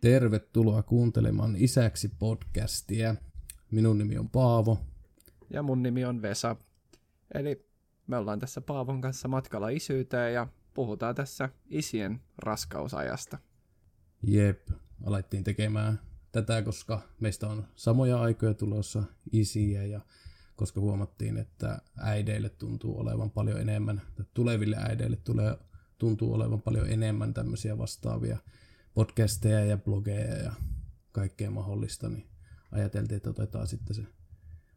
Tervetuloa kuuntelemaan Isäksi podcastia. Minun nimi on Paavo. Ja mun nimi on Vesa. Eli me ollaan tässä Paavon kanssa matkalla isyyteen ja puhutaan tässä isien raskausajasta. Jep, alettiin tekemään tätä, koska meistä on samoja aikoja tulossa isiä ja koska huomattiin, että äideille tuntuu olevan paljon enemmän, tuleville äideille tulee, tuntuu olevan paljon enemmän tämmöisiä vastaavia podcasteja ja blogeja ja kaikkea mahdollista, niin ajateltiin, että otetaan sitten se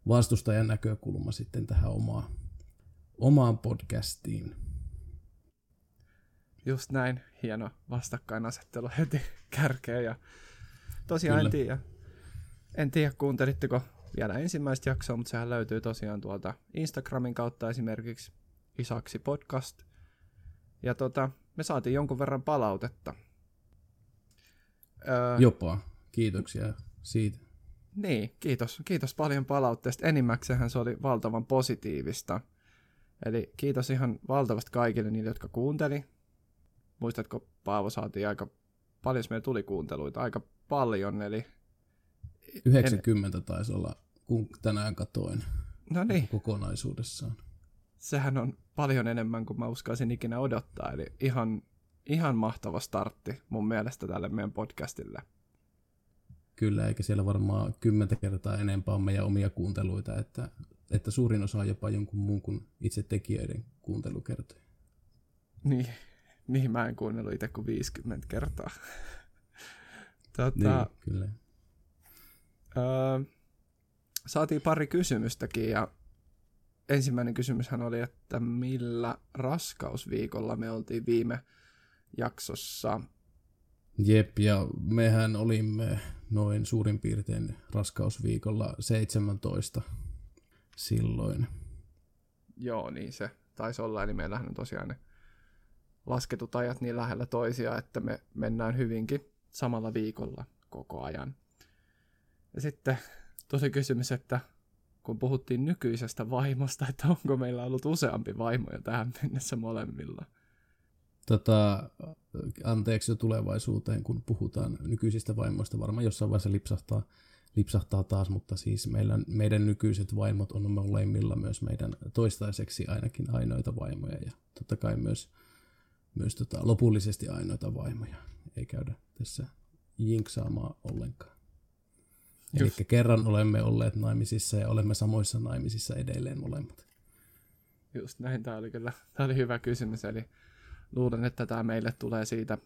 vastustajan näkökulma sitten tähän omaan, omaan podcastiin. Just näin, hieno vastakkainasettelu heti kärkeen. Ja tosiaan Kyllä. en tiedä, en tiedä kuuntelitteko vielä ensimmäistä jaksoa, mutta sehän löytyy tosiaan tuolta Instagramin kautta esimerkiksi Isaksi podcast. Ja tota, me saatiin jonkun verran palautetta Öö, Jopa. Kiitoksia siitä. Niin, kiitos. Kiitos paljon palautteesta. Enimmäkseen se oli valtavan positiivista. Eli kiitos ihan valtavasti kaikille niille, jotka kuunteli. Muistatko, Paavo, saatiin aika paljon, meillä tuli kuunteluita, aika paljon, eli... 90 en... taisi olla, kun tänään katoin no niin. kokonaisuudessaan. Sehän on paljon enemmän kuin mä uskaisin ikinä odottaa, eli ihan ihan mahtava startti mun mielestä tälle meidän podcastille. Kyllä, eikä siellä varmaan kymmentä kertaa enempää on meidän omia kuunteluita, että, että suurin osa on jopa jonkun muun kuin itse tekijöiden kuuntelukertoja. Niin, niin mä en kuunnellut itse kuin 50 kertaa. tota, niin, kyllä. Öö, saatiin pari kysymystäkin ja ensimmäinen kysymyshän oli, että millä raskausviikolla me oltiin viime jaksossa. Jep, ja mehän olimme noin suurin piirtein raskausviikolla 17 silloin. Joo, niin se taisi olla, eli meillähän on tosiaan ne lasketut ajat niin lähellä toisia, että me mennään hyvinkin samalla viikolla koko ajan. Ja sitten tosi kysymys, että kun puhuttiin nykyisestä vaimosta, että onko meillä ollut useampi vaimo jo tähän mennessä molemmilla – tota, anteeksi jo tulevaisuuteen, kun puhutaan nykyisistä vaimoista. Varmaan jossain vaiheessa lipsahtaa, lipsahtaa taas, mutta siis meillä, meidän nykyiset vaimot on molemmilla myös meidän toistaiseksi ainakin ainoita vaimoja ja totta kai myös, myös tota, lopullisesti ainoita vaimoja. Ei käydä tässä jinksaamaan ollenkaan. Eli kerran olemme olleet naimisissa ja olemme samoissa naimisissa edelleen molemmat. Just näin, tämä oli kyllä tämä oli hyvä kysymys. Eli luulen, että tämä meille tulee siitä,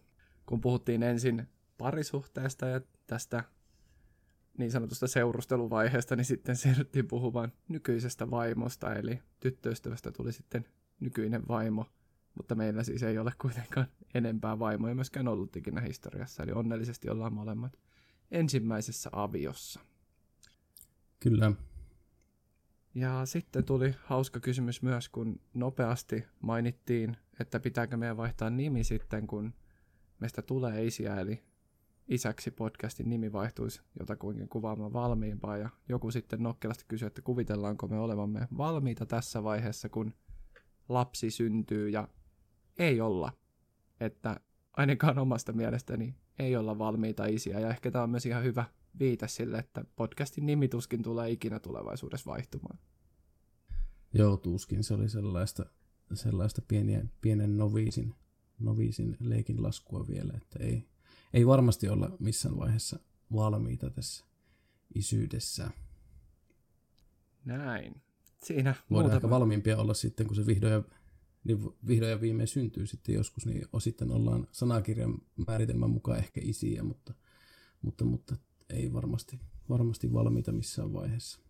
kun puhuttiin ensin parisuhteesta ja tästä niin sanotusta seurusteluvaiheesta, niin sitten siirryttiin puhumaan nykyisestä vaimosta, eli tyttöystävästä tuli sitten nykyinen vaimo, mutta meillä siis ei ole kuitenkaan enempää vaimoja myöskään ollut ikinä historiassa, eli onnellisesti ollaan molemmat ensimmäisessä aviossa. Kyllä. Ja sitten tuli hauska kysymys myös, kun nopeasti mainittiin että pitääkö meidän vaihtaa nimi sitten, kun meistä tulee isiä, eli isäksi podcastin nimi vaihtuisi jotakuinkin kuvaamaan valmiimpaa, ja joku sitten nokkelasti kysyi, että kuvitellaanko me olevamme valmiita tässä vaiheessa, kun lapsi syntyy, ja ei olla, että ainakaan omasta mielestäni ei olla valmiita isiä, ja ehkä tämä on myös ihan hyvä viite sille, että podcastin nimituskin tulee ikinä tulevaisuudessa vaihtumaan. Joo, tuskin se oli sellaista sellaista pieniä, pienen noviisin, noviisin leikin laskua vielä, että ei, ei varmasti olla missään vaiheessa valmiita tässä isyydessä. Näin. Siinä Voidaan muutama... ehkä valmiimpia olla sitten, kun se vihdoin ja, niin vihdoin ja viimein syntyy sitten joskus, niin sitten ollaan sanakirjan määritelmän mukaan ehkä isiä, mutta, mutta, mutta ei varmasti, varmasti valmiita missään vaiheessa.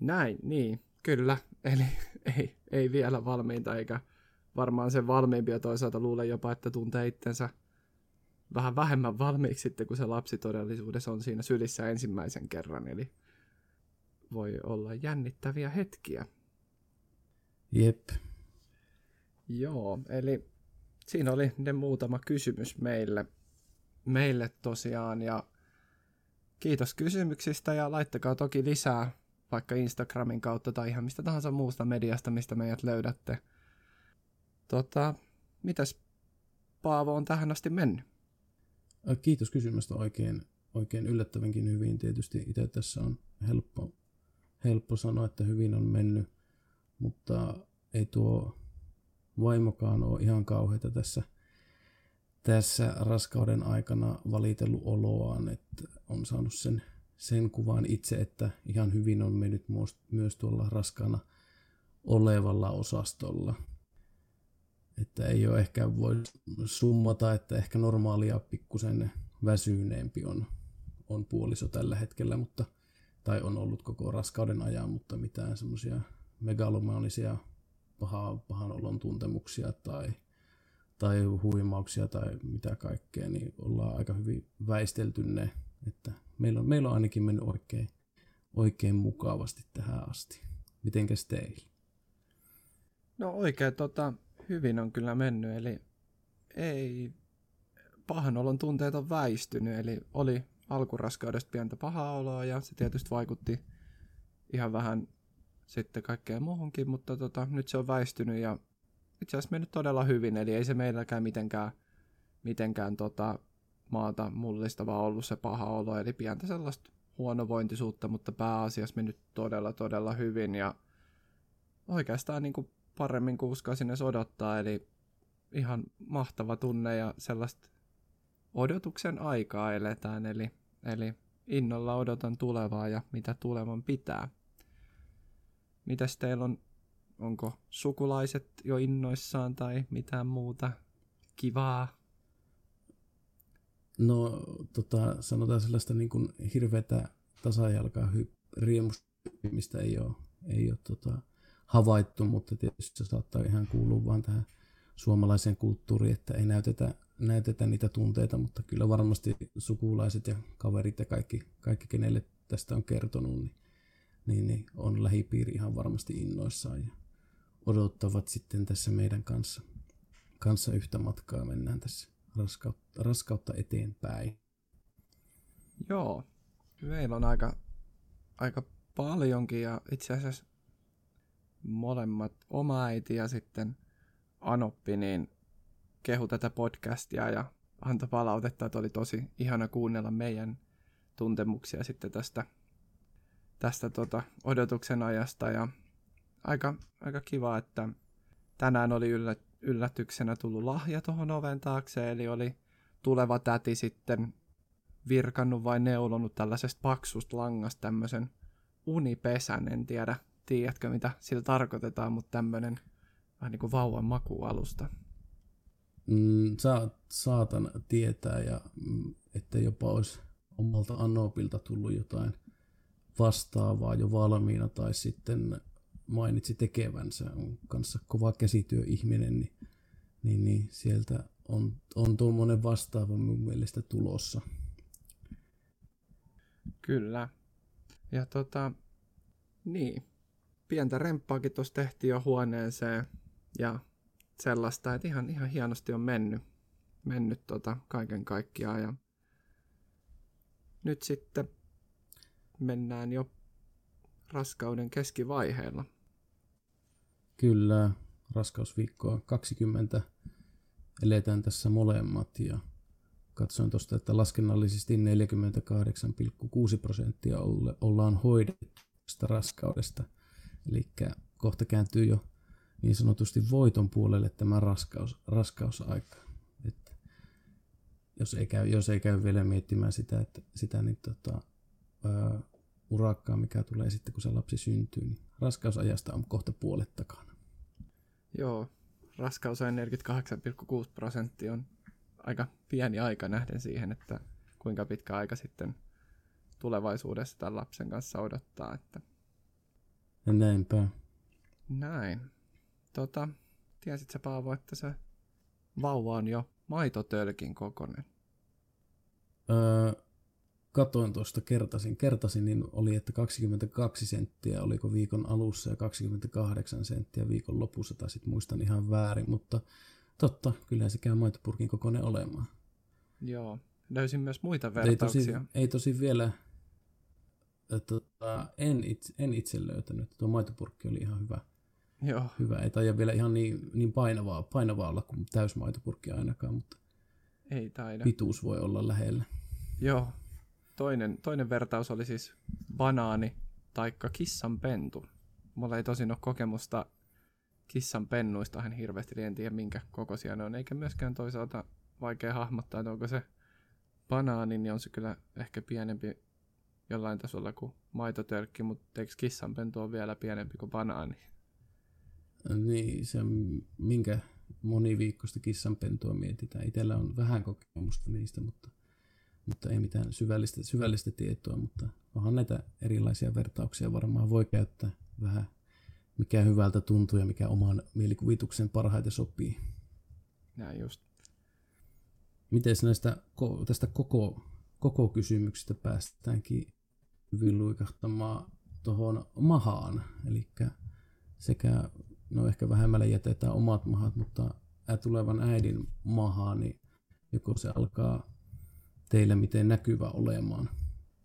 Näin, niin. Kyllä, eli ei, ei vielä valmiinta, eikä varmaan sen valmiimpia toisaalta luule jopa, että tuntee itsensä vähän vähemmän valmiiksi sitten, kun se lapsi todellisuudessa on siinä sylissä ensimmäisen kerran, eli voi olla jännittäviä hetkiä. Jep. Joo, eli siinä oli ne muutama kysymys meille. meille tosiaan ja kiitos kysymyksistä ja laittakaa toki lisää vaikka Instagramin kautta tai ihan mistä tahansa muusta mediasta, mistä meidät löydätte. Tota, mitäs Paavo on tähän asti mennyt? Kiitos kysymästä oikein, oikein yllättävänkin hyvin. Tietysti itse tässä on helppo, helppo sanoa, että hyvin on mennyt, mutta ei tuo vaimokaan ole ihan kauheita tässä, tässä raskauden aikana valitellut oloaan, että on saanut sen, sen kuvan itse, että ihan hyvin on mennyt myös tuolla raskaana olevalla osastolla. Että ei ole ehkä voi summata, että ehkä normaalia pikkusen väsyneempi on, on puoliso tällä hetkellä, mutta, tai on ollut koko raskauden ajan, mutta mitään semmoisia megalomanisia paha, pahan olon tuntemuksia tai, tai huimauksia tai mitä kaikkea, niin ollaan aika hyvin väistelty ne, että meillä on, meillä on ainakin mennyt oikein, oikein mukavasti tähän asti. Mitenkäs teillä? No oikein tota, hyvin on kyllä mennyt, eli ei pahan olon tunteet on väistynyt, eli oli alkuraskaudesta pientä pahaa oloa ja se tietysti vaikutti ihan vähän sitten kaikkeen muuhunkin, mutta tota, nyt se on väistynyt ja itse asiassa mennyt todella hyvin, eli ei se meilläkään mitenkään, mitenkään tota, maata mullistavaa ollut se paha olo, eli pientä sellaista huonovointisuutta, mutta pääasiassa mennyt todella, todella hyvin ja oikeastaan niin kuin paremmin kuin uskoisin edes odottaa, eli ihan mahtava tunne ja sellaista odotuksen aikaa eletään, eli, eli innolla odotan tulevaa ja mitä tulevan pitää. Mitäs teillä on, onko sukulaiset jo innoissaan tai mitään muuta kivaa? No tota, sanotaan sellaista niin kuin hirveätä tasajalkaa hy- riemusta ei ole, ei ole tota, havaittu, mutta tietysti se saattaa ihan kuulua vaan tähän suomalaiseen kulttuuriin, että ei näytetä, näytetä niitä tunteita, mutta kyllä varmasti sukulaiset ja kaverit ja kaikki, kaikki kenelle tästä on kertonut, niin niin, niin on lähipiiri ihan varmasti innoissaan ja odottavat sitten tässä meidän kanssa, kanssa yhtä matkaa mennään tässä raskautta, raskautta eteenpäin. Joo, meillä on aika, aika paljonkin ja itse asiassa molemmat oma äiti ja sitten Anoppi niin kehu tätä podcastia ja antoi palautetta, että oli tosi ihana kuunnella meidän tuntemuksia sitten tästä tästä tota, odotuksen ajasta ja aika, aika kiva, että tänään oli yllä, yllätyksenä tullut lahja tuohon oven taakse, eli oli tuleva täti sitten virkannut vai neulonut tällaisesta paksusta langasta tämmöisen unipesän, en tiedä, tiedätkö mitä sillä tarkoitetaan, mutta tämmöinen vähän niin kuin vauvan makualusta. Mm, saat, saatan tietää, ja mm, että jopa olisi omalta Anopilta tullut jotain vastaavaa jo valmiina tai sitten mainitsi tekevänsä, on kanssa kova käsityöihminen, niin, niin, niin sieltä on, on tuommoinen vastaava mun mielestä tulossa. Kyllä. Ja tota, niin, pientä remppaakin tuossa tehtiin jo huoneeseen ja sellaista, että ihan, ihan hienosti on mennyt, mennyt tota kaiken kaikkiaan ja nyt sitten mennään jo raskauden keskivaiheella. Kyllä, raskausviikkoa 20 eletään tässä molemmat ja katsoin tuosta, että laskennallisesti 48,6 prosenttia ollaan hoidettu raskaudesta. Eli kohta kääntyy jo niin sanotusti voiton puolelle tämä raskaus, raskausaika. Että jos, ei käy, jos ei käy vielä miettimään sitä, että, sitä niin tota, ää, urakkaa, mikä tulee sitten, kun se lapsi syntyy, niin raskausajasta on kohta puolet takana. Joo, raskausajan 48,6 prosenttia on aika pieni aika nähden siihen, että kuinka pitkä aika sitten tulevaisuudessa tämän lapsen kanssa odottaa. Että... Ja näinpä. Näin. Tota, tiesit sä Paavo, että se vauva on jo maitotölkin kokonen? Öö, katoin tuosta kertasin, kertasin, niin oli, että 22 senttiä oliko viikon alussa ja 28 senttiä viikon lopussa, tai sitten muistan ihan väärin, mutta totta, kyllä se käy maitopurkin kokoinen olemaan. Joo, löysin myös muita Ei vertauksia. tosi, ei tosi vielä, että, tota, en, itse, en itse löytänyt. Tuo maitopurkki oli ihan hyvä. Joo, hyvä. Ei taida vielä ihan niin, niin painavaa, painavaa olla kuin täysmaitopurkki ainakaan, mutta ei taida. pituus voi olla lähellä. Joo. Toinen, toinen vertaus oli siis banaani taikka kissanpentu. Mulla ei tosin ole kokemusta kissan pennuista hän hirveästi, eli en tiedä minkä kokoisia ne on, eikä myöskään toisaalta vaikea hahmottaa, että onko se banaani, niin on se kyllä ehkä pienempi jollain tasolla kuin maitotölkki, mutta eikö kissanpentu on vielä pienempi kuin banaani? Niin, se minkä moniviikkoista kissanpentua mietitään. Itellä on vähän kokemusta niistä, mutta, mutta ei mitään syvällistä, syvällistä tietoa, mutta onhan näitä erilaisia vertauksia varmaan voi käyttää vähän mikä hyvältä tuntuu ja mikä oman mielikuvituksen parhaiten sopii. Näin just. Miten näistä, tästä koko, koko kysymyksestä päästäänkin hyvin luikahtamaan tuohon mahaan, eli sekä, no ehkä vähemmälle jätetään omat mahat, mutta tulevan äidin mahaa, niin joko se alkaa teille miten näkyvä olemaan,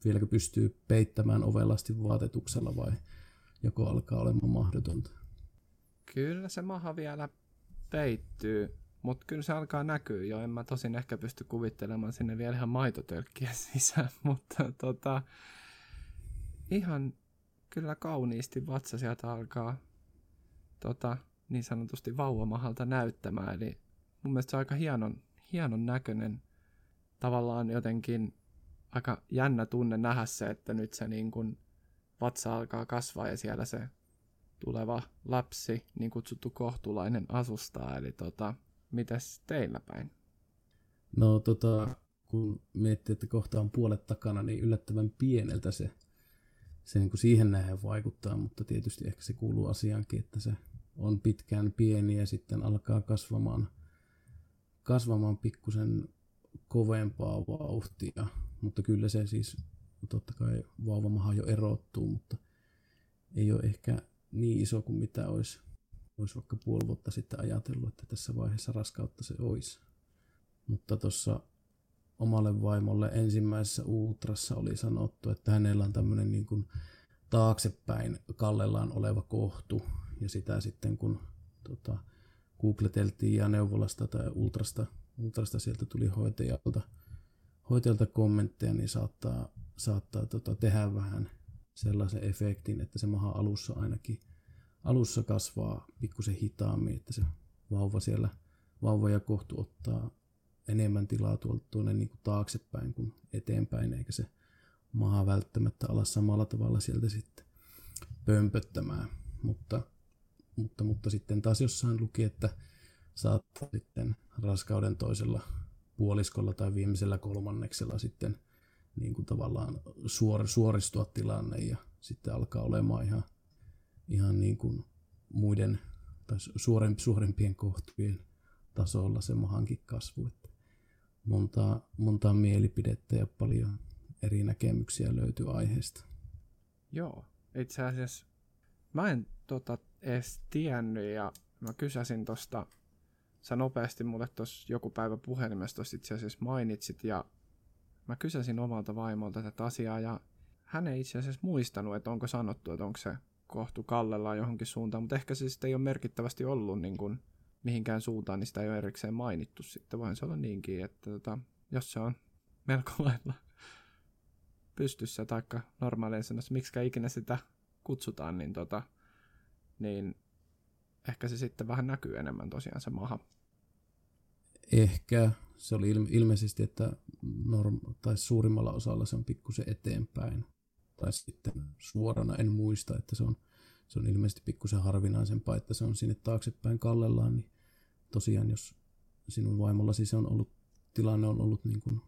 vieläkö pystyy peittämään ovelasti vaatetuksella vai joko alkaa olemaan mahdotonta? Kyllä se maha vielä peittyy, mutta kyllä se alkaa näkyä jo. En mä tosin ehkä pysty kuvittelemaan sinne vielä ihan maitotölkkiä sisään, mutta tota, ihan kyllä kauniisti vatsa sieltä alkaa tota, niin sanotusti vauvamahalta näyttämään. Eli mun mielestä se on aika hienon, hienon näköinen. Tavallaan jotenkin aika jännä tunne nähdä se, että nyt se niin kuin vatsa alkaa kasvaa ja siellä se tuleva lapsi, niin kutsuttu kohtulainen, asustaa. Eli tota, mitäs teillä päin? No tota, kun miettii, että kohta on puolet takana, niin yllättävän pieneltä se, se niin kuin siihen nähden vaikuttaa, mutta tietysti ehkä se kuuluu asiaankin, että se on pitkään pieni ja sitten alkaa kasvamaan, kasvamaan pikkusen kovempaa vauhtia, mutta kyllä se siis totta kai vauvamaha jo erottuu, mutta ei ole ehkä niin iso kuin mitä olisi, olisi vaikka puoli vuotta sitten ajatellut, että tässä vaiheessa raskautta se olisi. Mutta tuossa omalle vaimolle ensimmäisessä ultrassa oli sanottu, että hänellä on tämmöinen niin kuin taaksepäin kallellaan oleva kohtu, ja sitä sitten kun tota, googleteltiin ja neuvolasta tai ultrasta, ultrasta sieltä tuli hoitajalta, hoitajalta kommentteja, niin saattaa, saattaa tota, tehdä vähän sellaisen efektin, että se maha alussa ainakin alussa kasvaa pikkusen hitaammin, että se vauva siellä, vauva ja kohtu ottaa enemmän tilaa tuolta tuonne niin kuin taaksepäin kuin eteenpäin, eikä se maha välttämättä ala samalla tavalla sieltä sitten pömpöttämään. Mutta, mutta, mutta sitten taas jossain luki, että saattaa sitten raskauden toisella puoliskolla tai viimeisellä kolmanneksella sitten niin kuin tavallaan suor, suoristua tilanne ja sitten alkaa olemaan ihan, ihan niin kuin muiden tai suorempi, suurempien kohtujen tasolla se mahankin kasvu. Että montaa, montaa mielipidettä ja paljon eri näkemyksiä löytyy aiheesta. Joo, itse asiassa mä en tota edes tiennyt ja mä kysäsin tosta, sä nopeasti mulle tuossa joku päivä puhelimesta itse asiassa mainitsit ja mä kysäsin omalta vaimolta tätä asiaa ja hän ei itse asiassa muistanut, että onko sanottu, että onko se kohtu kallellaan johonkin suuntaan, mutta ehkä se sitten ei ole merkittävästi ollut niin kuin mihinkään suuntaan, niin sitä ei ole erikseen mainittu sitten. Voihan se olla niinkin, että tota, jos se on melko lailla pystyssä taikka normaaleissa, miksi ikinä sitä kutsutaan, niin, tota, niin ehkä se sitten vähän näkyy enemmän tosiaan se maha. Ehkä. Se oli ilme- ilmeisesti, että norm- tai suurimmalla osalla se on pikkusen eteenpäin. Tai sitten suorana, en muista, että se on, se on ilmeisesti pikkusen harvinaisempaa, että se on sinne taaksepäin kallellaan, niin tosiaan jos sinun vaimollasi se on ollut, tilanne on ollut niin kuin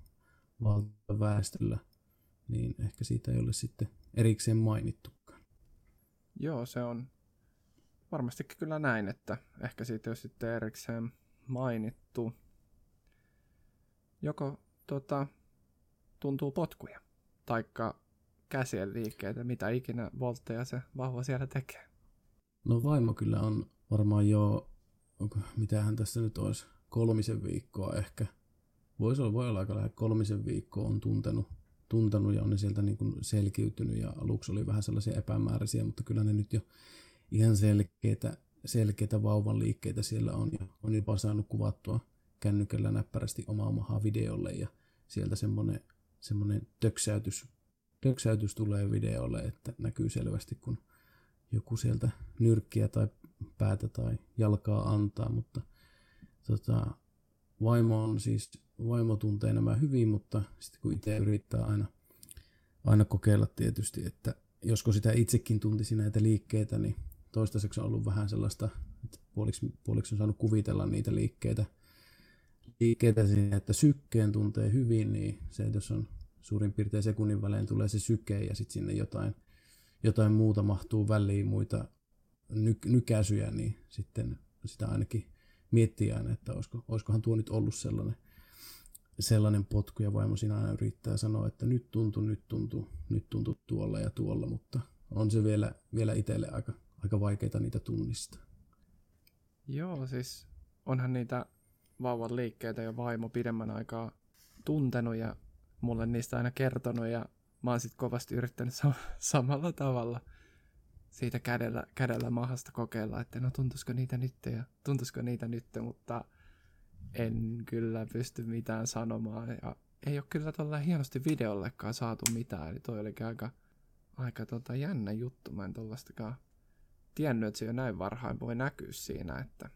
valtaväestöllä, niin ehkä siitä ei ole sitten erikseen mainittukaan. Joo, se on varmastikin kyllä näin, että ehkä siitä ole sitten erikseen mainittu. Joko tota, tuntuu potkuja, taikka käsien liikkeitä, mitä ikinä voltteja se vahva siellä tekee. No vaimo kyllä on varmaan jo, mitähän tässä nyt olisi, kolmisen viikkoa ehkä voisi olla, voi olla aika lähes kolmisen viikkoa on tuntenut, tuntenut ja on ne sieltä niin kuin selkiytynyt ja aluksi oli vähän sellaisia epämääräisiä, mutta kyllä ne nyt jo ihan selkeitä, selkeitä vauvan liikkeitä siellä on. Ja on jopa saanut kuvattua kännykällä näppärästi omaa mahaa videolle ja sieltä semmoinen, semmoinen töksäytys, töksäytys tulee videolle, että näkyy selvästi, kun joku sieltä nyrkkiä tai päätä tai jalkaa antaa, mutta tota, vaimo on siis, vaimo tuntee nämä hyvin, mutta sitten kun itse yrittää aina, aina kokeilla tietysti, että josko sitä itsekin tuntisi näitä liikkeitä, niin toistaiseksi on ollut vähän sellaista, että puoliksi, puoliksi on saanut kuvitella niitä liikkeitä, liikkeitä siinä, että sykkeen tuntee hyvin, niin se, että jos on suurin piirtein sekunnin välein tulee se syke ja sitten sinne jotain, jotain muuta mahtuu väliin, muita ny- nykäisyjä, niin sitten sitä ainakin miettii aina, että olisiko, olisikohan tuo nyt ollut sellainen, sellainen potku, ja vaimo siinä aina yrittää sanoa, että nyt tuntuu, nyt tuntuu, nyt tuntuu tuolla ja tuolla, mutta on se vielä, vielä itselle aika, aika vaikeita niitä tunnistaa. Joo, siis onhan niitä vauvan liikkeitä ja vaimo pidemmän aikaa tuntenut ja mulle niistä aina kertonut ja mä oon sit kovasti yrittänyt sam- samalla tavalla siitä kädellä, kädellä mahasta kokeilla, että no tuntuisiko niitä nyt ja tuntuisiko niitä nyt, mutta en kyllä pysty mitään sanomaan ja ei ole kyllä tuolla hienosti videollekaan saatu mitään, eli toi oli aika, aika tota jännä juttu, mä en tollastakaan tiennyt, että se jo näin varhain voi näkyä siinä, että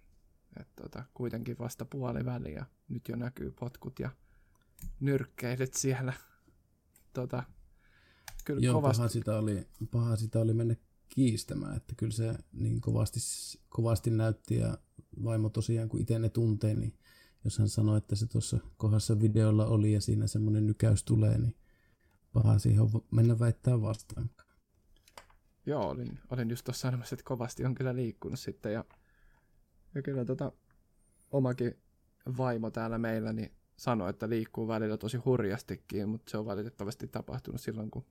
et tota, kuitenkin vasta puoli ja nyt jo näkyy potkut ja nyrkkeilyt siellä. Tota, kyllä Joo, kovasti... paha, sitä oli, paha sitä oli mennä kiistämään, että kyllä se niin kovasti, kovasti näytti ja vaimo tosiaan, kun itse ne tuntee, niin jos hän sanoi, että se tuossa kohdassa videolla oli ja siinä semmoinen nykäys tulee, niin paha siihen on mennä väittää vastaan. Joo, olin, olin just tuossa sanomassa, että kovasti on kyllä liikkunut sitten ja, ja kyllä tota, omakin vaimo täällä meillä niin sanoi, että liikkuu välillä tosi hurjastikin, mutta se on valitettavasti tapahtunut silloin, kun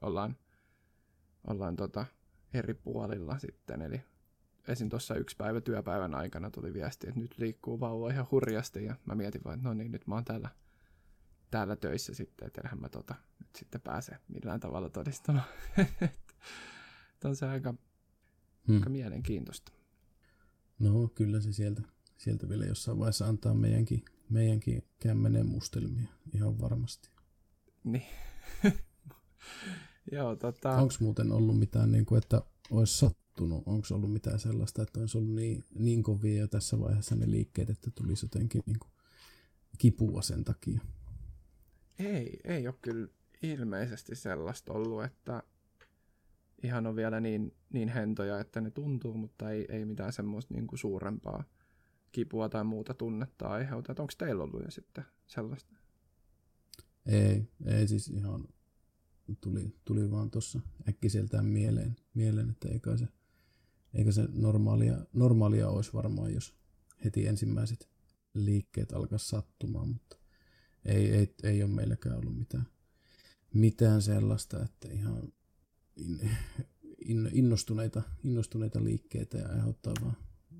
ollaan, ollaan tota eri puolilla sitten. Eli esim. tuossa yksi päivä työpäivän aikana tuli viesti, että nyt liikkuu vauva ihan hurjasti ja mä mietin vaan, että no niin, nyt mä oon täällä, täällä töissä sitten, että mä tota, nyt sitten pääse millään tavalla todistamaan. on se aika, hmm. aika mielenkiintoista. No kyllä se sieltä, sieltä vielä jossain vaiheessa antaa meidänkin, meidänkin kämmenen mustelmia ihan varmasti. Niin. Joo, tota... Onko muuten ollut mitään, niin kuin, että olisi sattunut? Onko ollut mitään sellaista, että olisi ollut niin, niin kovia jo tässä vaiheessa ne liikkeet, että tulisi jotenkin niin kuin, kipua sen takia? Ei, ei ole kyllä ilmeisesti sellaista ollut, että ihan on vielä niin, niin hentoja, että ne tuntuu, mutta ei, ei mitään semmoista niin kuin suurempaa kipua tai muuta tunnetta aiheuta. Onko teillä ollut jo sitten sellaista? Ei, ei siis ihan tuli, tuli vaan tuossa äkkiseltään mieleen, mieleen että eikä se, eikä se normaalia, normaalia olisi varmaan, jos heti ensimmäiset liikkeet alkaa sattumaan, mutta ei, ei, ei ole meilläkään ollut mitään, mitään sellaista, että ihan in, in, innostuneita, innostuneita liikkeitä ja aiheuttaa vaan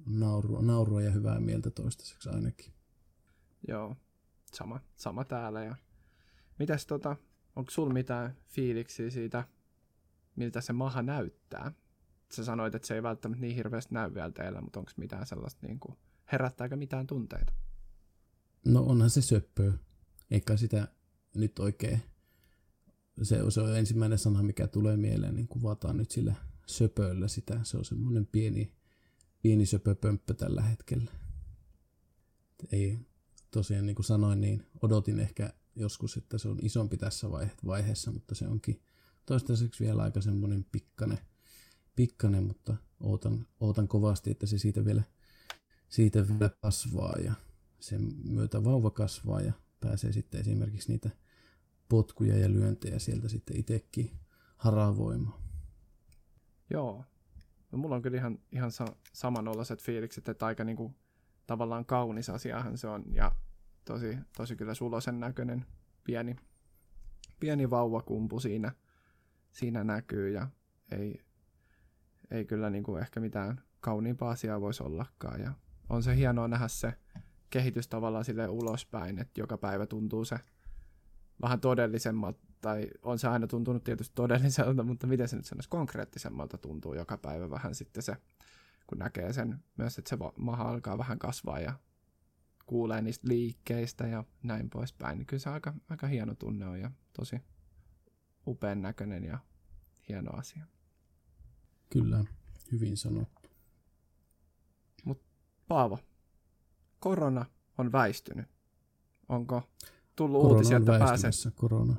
naurua, naurua ja hyvää mieltä toistaiseksi ainakin. Joo, sama, sama täällä. Ja... Mitäs tota, onko sulla mitään fiiliksiä siitä, miltä se maha näyttää? Sä sanoit, että se ei välttämättä niin hirveästi näy vielä teillä, mutta onko mitään sellaista, niin kuin, herättääkö mitään tunteita? No onhan se söppöä. Eikä sitä nyt oikein, se, se on ensimmäinen sana, mikä tulee mieleen, niin kuvataan nyt sillä söpöllä sitä. Se on semmoinen pieni, pieni söpöpömppö tällä hetkellä. Ei, tosiaan niin kuin sanoin, niin odotin ehkä joskus, että se on isompi tässä vaiheessa, mutta se onkin toistaiseksi vielä aika semmoinen pikkane, pikkane mutta ootan, ootan kovasti, että se siitä vielä, siitä vielä kasvaa ja sen myötä vauva kasvaa ja pääsee sitten esimerkiksi niitä potkuja ja lyöntejä sieltä sitten itsekin haravoimaan. Joo. No, mulla on kyllä ihan, ihan sa- samanolaiset fiilikset, että aika niinku, tavallaan kaunis asiahan se on ja tosi, tosi kyllä sulosen näköinen pieni, pieni vauvakumpu siinä, siinä näkyy ja ei, ei kyllä niin kuin ehkä mitään kauniimpaa asiaa voisi ollakaan. Ja on se hienoa nähdä se kehitys tavallaan sille ulospäin, että joka päivä tuntuu se vähän todellisemmalta, tai on se aina tuntunut tietysti todelliselta, mutta miten se nyt sanoisi, konkreettisemmalta tuntuu joka päivä vähän sitten se, kun näkee sen myös, että se maha alkaa vähän kasvaa ja kuulee niistä liikkeistä ja näin poispäin, niin kyllä se aika, aika hieno tunne on ja tosi upean näköinen ja hieno asia. Kyllä, hyvin sanottu. Mutta Paavo, korona on väistynyt. Onko tullut korona uutisia, että pääset? Korona.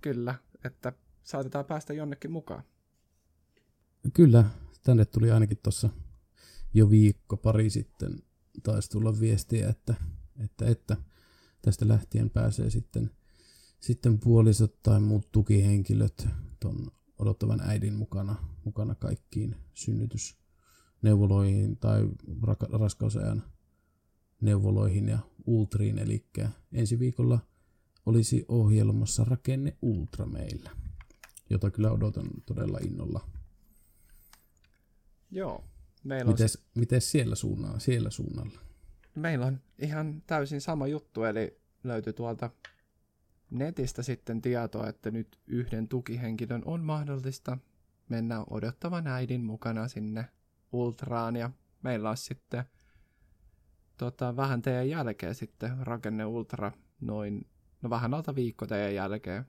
Kyllä, että saatetaan päästä jonnekin mukaan. Kyllä, tänne tuli ainakin tuossa jo viikko pari sitten taisi tulla viestiä, että, että, että tästä lähtien pääsee sitten, sitten puolisot tai muut tukihenkilöt ton odottavan äidin mukana, mukana kaikkiin synnytysneuvoloihin tai raskausajan neuvoloihin ja ultriin, eli ensi viikolla olisi ohjelmassa Rakenne Ultra meillä, jota kyllä odotan todella innolla. Joo. Meillä mites, on... mites siellä, suunnalla, siellä suunnalla? Meillä on ihan täysin sama juttu, eli löytyy tuolta netistä sitten tietoa, että nyt yhden tukihenkilön on mahdollista mennä odottavan äidin mukana sinne ultraan, ja meillä on sitten tota, vähän teidän jälkeen sitten rakenne ultra noin, no vähän alta viikko teidän jälkeen.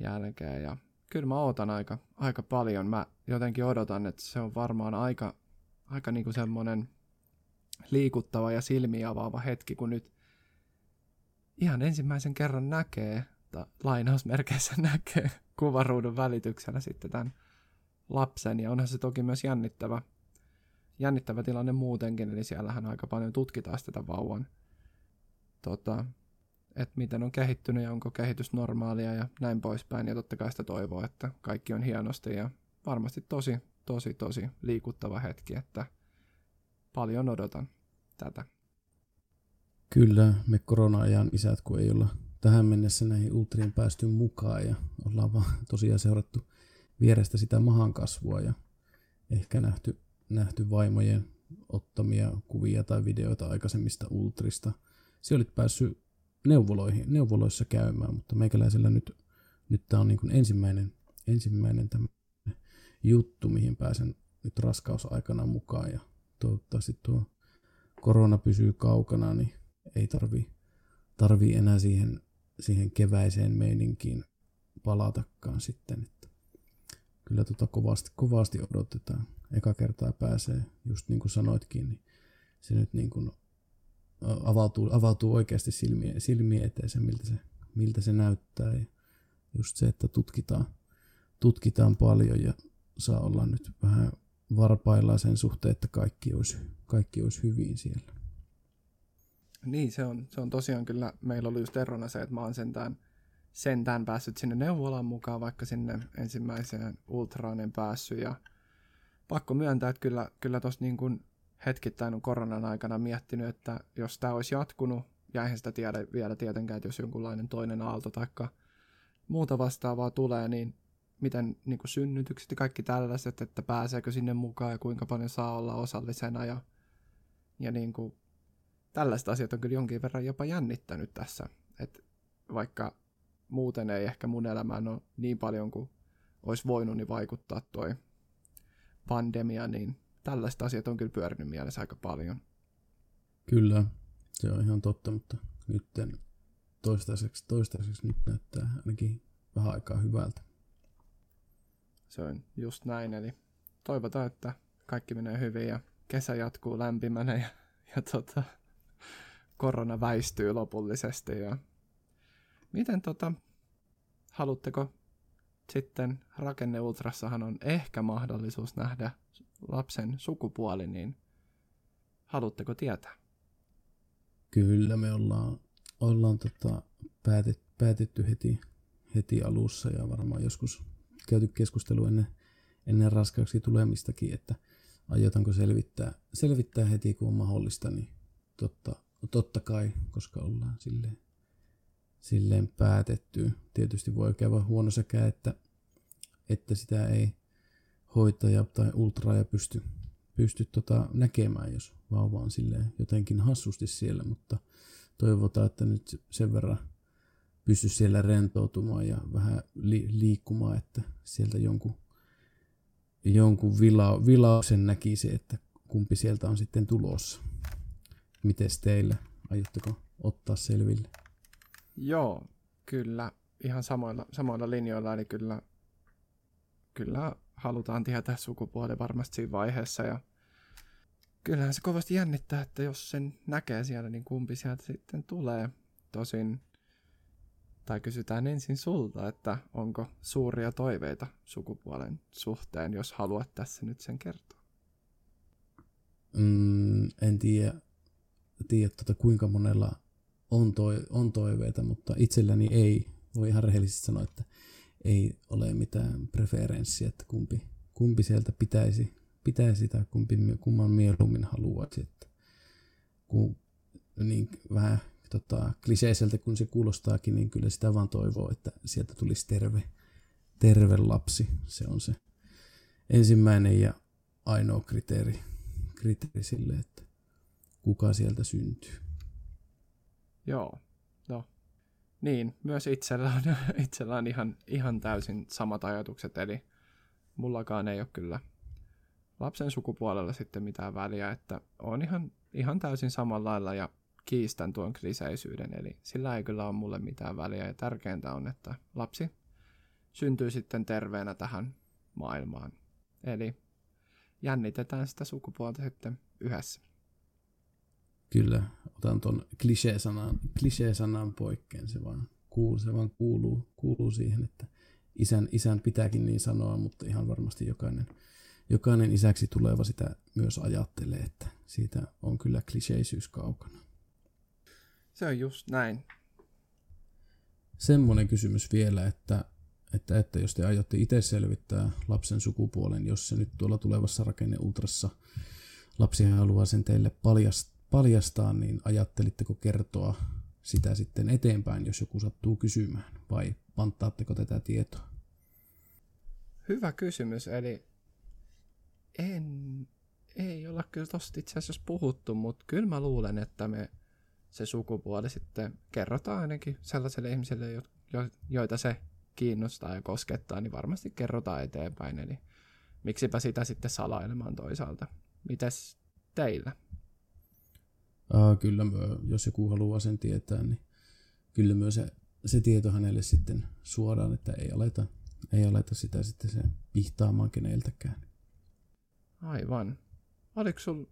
jälkeen ja kyllä mä ootan aika, aika paljon. Mä jotenkin odotan, että se on varmaan aika, aika niinku semmoinen liikuttava ja silmiä avaava hetki, kun nyt ihan ensimmäisen kerran näkee, tai lainausmerkeissä näkee kuvaruudun välityksellä sitten tämän lapsen, ja onhan se toki myös jännittävä, jännittävä tilanne muutenkin, eli siellähän aika paljon tutkitaan sitä vauvan, tota, että miten on kehittynyt ja onko kehitys normaalia ja näin poispäin, ja totta kai sitä toivoo, että kaikki on hienosti, ja varmasti tosi, tosi, tosi liikuttava hetki, että paljon odotan tätä. Kyllä, me korona-ajan isät, kun ei olla tähän mennessä näihin ultriin päästy mukaan ja ollaan vaan tosiaan seurattu vierestä sitä mahan kasvua ja ehkä nähty, nähty vaimojen ottamia kuvia tai videoita aikaisemmista ultrista. Se olit päässyt neuvoloihin, neuvoloissa käymään, mutta meikäläisellä nyt, nyt tämä on niin kuin ensimmäinen, ensimmäinen juttu, mihin pääsen nyt raskausaikana mukaan ja toivottavasti tuo korona pysyy kaukana, niin ei tarvi, tarvi enää siihen, siihen keväiseen meininkiin palatakaan sitten. Että kyllä tota kovasti, kovasti odotetaan. Eka kertaa pääsee, just niin kuin sanoitkin, niin se nyt niin kuin avautuu, avautuu oikeasti silmien, silmien eteen se miltä, se, miltä se näyttää. Ja just se, että tutkitaan, tutkitaan paljon ja saa olla nyt vähän varpaillaan sen suhteen, että kaikki olisi, kaikki olisi hyvin siellä. Niin, se on, se on tosiaan kyllä, meillä oli just erona se, että mä oon sentään, sentään päässyt sinne neuvolaan mukaan, vaikka sinne ensimmäiseen ultraanen päässyt. Ja pakko myöntää, että kyllä, kyllä tuossa niin kuin hetkittäin on koronan aikana miettinyt, että jos tämä olisi jatkunut, ja eihän sitä tiedä vielä tietenkään, että jos jonkunlainen toinen aalto tai muuta vastaavaa tulee, niin miten niin kuin synnytykset ja kaikki tällaiset, että pääseekö sinne mukaan ja kuinka paljon saa olla osallisena ja, ja niin kuin, tällaiset asiat on kyllä jonkin verran jopa jännittänyt tässä, että vaikka muuten ei ehkä mun elämään ole niin paljon kuin olisi voinut niin vaikuttaa toi pandemia, niin tällaiset asiat on kyllä pyörinyt mielessä aika paljon. Kyllä, se on ihan totta, mutta nyt toistaiseksi, toistaiseksi nyt näyttää ainakin vähän aikaa hyvältä. Se on just näin, eli toivotaan, että kaikki menee hyvin ja kesä jatkuu lämpimänä ja, ja tota, korona väistyy lopullisesti. Ja miten tota, haluatteko sitten rakenneultrassahan on ehkä mahdollisuus nähdä lapsen sukupuoli, niin haluatteko tietää? Kyllä me ollaan, ollaan tota, päätet, päätetty heti, heti alussa ja varmaan joskus käyty keskustelu ennen, ennen raskauksi tulemistakin, että aiotaanko selvittää, selvittää heti kun on mahdollista, niin totta, totta kai, koska ollaan silleen, silleen päätetty. Tietysti voi käydä huono sekä, että, että sitä ei hoitaja tai ultraaja pysty, pysty tota näkemään, jos vauva on jotenkin hassusti siellä, mutta toivotaan, että nyt sen verran pysty siellä rentoutumaan ja vähän li- liikkumaan, että sieltä jonkun, jonkun vila- vilauksen näkisi, että kumpi sieltä on sitten tulossa. Miten teillä? Aiotteko ottaa selville? Joo, kyllä ihan samoilla, samoilla linjoilla, eli kyllä, kyllä halutaan tietää sukupuoli varmasti siinä vaiheessa ja kyllähän se kovasti jännittää, että jos sen näkee siellä, niin kumpi sieltä sitten tulee. Tosin, tai kysytään ensin sulta, että onko suuria toiveita sukupuolen suhteen, jos haluat tässä nyt sen kertoa. Mm, en tiedä, tiedä tuota, kuinka monella on, toi, on toiveita, mutta itselläni ei. Voi ihan rehellisesti sanoa, että ei ole mitään preferenssiä, että kumpi, kumpi sieltä pitäisi, pitäisi tai kumpi, kumman mieluummin haluaisi. Että kun, niin vähän tota, kliseiseltä kun se kuulostaakin, niin kyllä sitä vaan toivoo, että sieltä tulisi terve, terve lapsi. Se on se ensimmäinen ja ainoa kriteeri, kriteeri sille, että kuka sieltä syntyy. Joo, no. Niin, myös itsellä on, itsellä on ihan, ihan täysin samat ajatukset, eli mullakaan ei ole kyllä lapsen sukupuolella sitten mitään väliä, että on ihan, ihan täysin samalla lailla ja kiistän tuon kliseisyyden, eli sillä ei kyllä ole mulle mitään väliä ja tärkeintä on, että lapsi syntyy sitten terveenä tähän maailmaan. Eli jännitetään sitä sukupuolta sitten yhdessä. Kyllä, otan tuon klisee-sanan, klisee-sanan poikkeen, se vaan, kuuluu, se vaan kuuluu, kuuluu siihen, että isän, isän pitääkin niin sanoa, mutta ihan varmasti jokainen, jokainen isäksi tuleva sitä myös ajattelee, että siitä on kyllä kliseisyys kaukana. Se on just näin. Semmoinen kysymys vielä, että, että, että jos te aiotte itse selvittää lapsen sukupuolen, jos se nyt tuolla tulevassa rakenneultrassa lapsi haluaa sen teille paljastaa, paljastaa, niin ajattelitteko kertoa sitä sitten eteenpäin, jos joku sattuu kysymään, vai panttaatteko tätä tietoa? Hyvä kysymys, eli en, ei olla kyllä tosta itse asiassa puhuttu, mutta kyllä mä luulen, että me se sukupuoli sitten kerrotaan ainakin sellaiselle ihmiselle, jo, jo, joita se kiinnostaa ja koskettaa, niin varmasti kerrotaan eteenpäin. Eli miksipä sitä sitten salailemaan toisaalta. Mites teillä? Aa, kyllä, myö, jos joku haluaa sen tietää, niin kyllä myös se, se tieto hänelle sitten suodaan, että ei aleta, ei aleta sitä sitten se pihtaamaan keneltäkään. Aivan. Oliko sul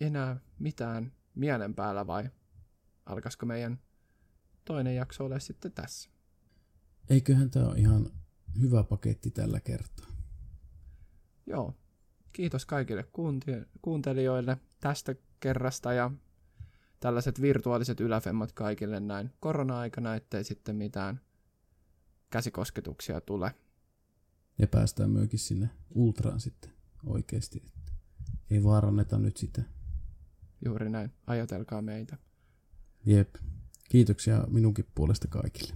enää mitään mielen päällä vai alkaisiko meidän toinen jakso ole sitten tässä? Eiköhän tämä ole ihan hyvä paketti tällä kertaa. Joo. Kiitos kaikille kuuntelijoille tästä kerrasta ja tällaiset virtuaaliset yläfemmat kaikille näin korona-aikana, ettei sitten mitään käsikosketuksia tule. Ja päästään myöskin sinne ultraan sitten oikeasti. Että ei vaaranneta nyt sitä. Juuri näin. Ajatelkaa meitä. Jep. Kiitoksia minunkin puolesta kaikille.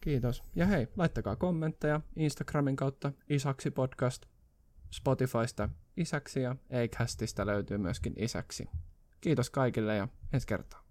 Kiitos. Ja hei, laittakaa kommentteja Instagramin kautta Isaksi podcast, Spotifysta Isäksi ja Acastista löytyy myöskin Isäksi. Kiitos kaikille ja ensi kertaa.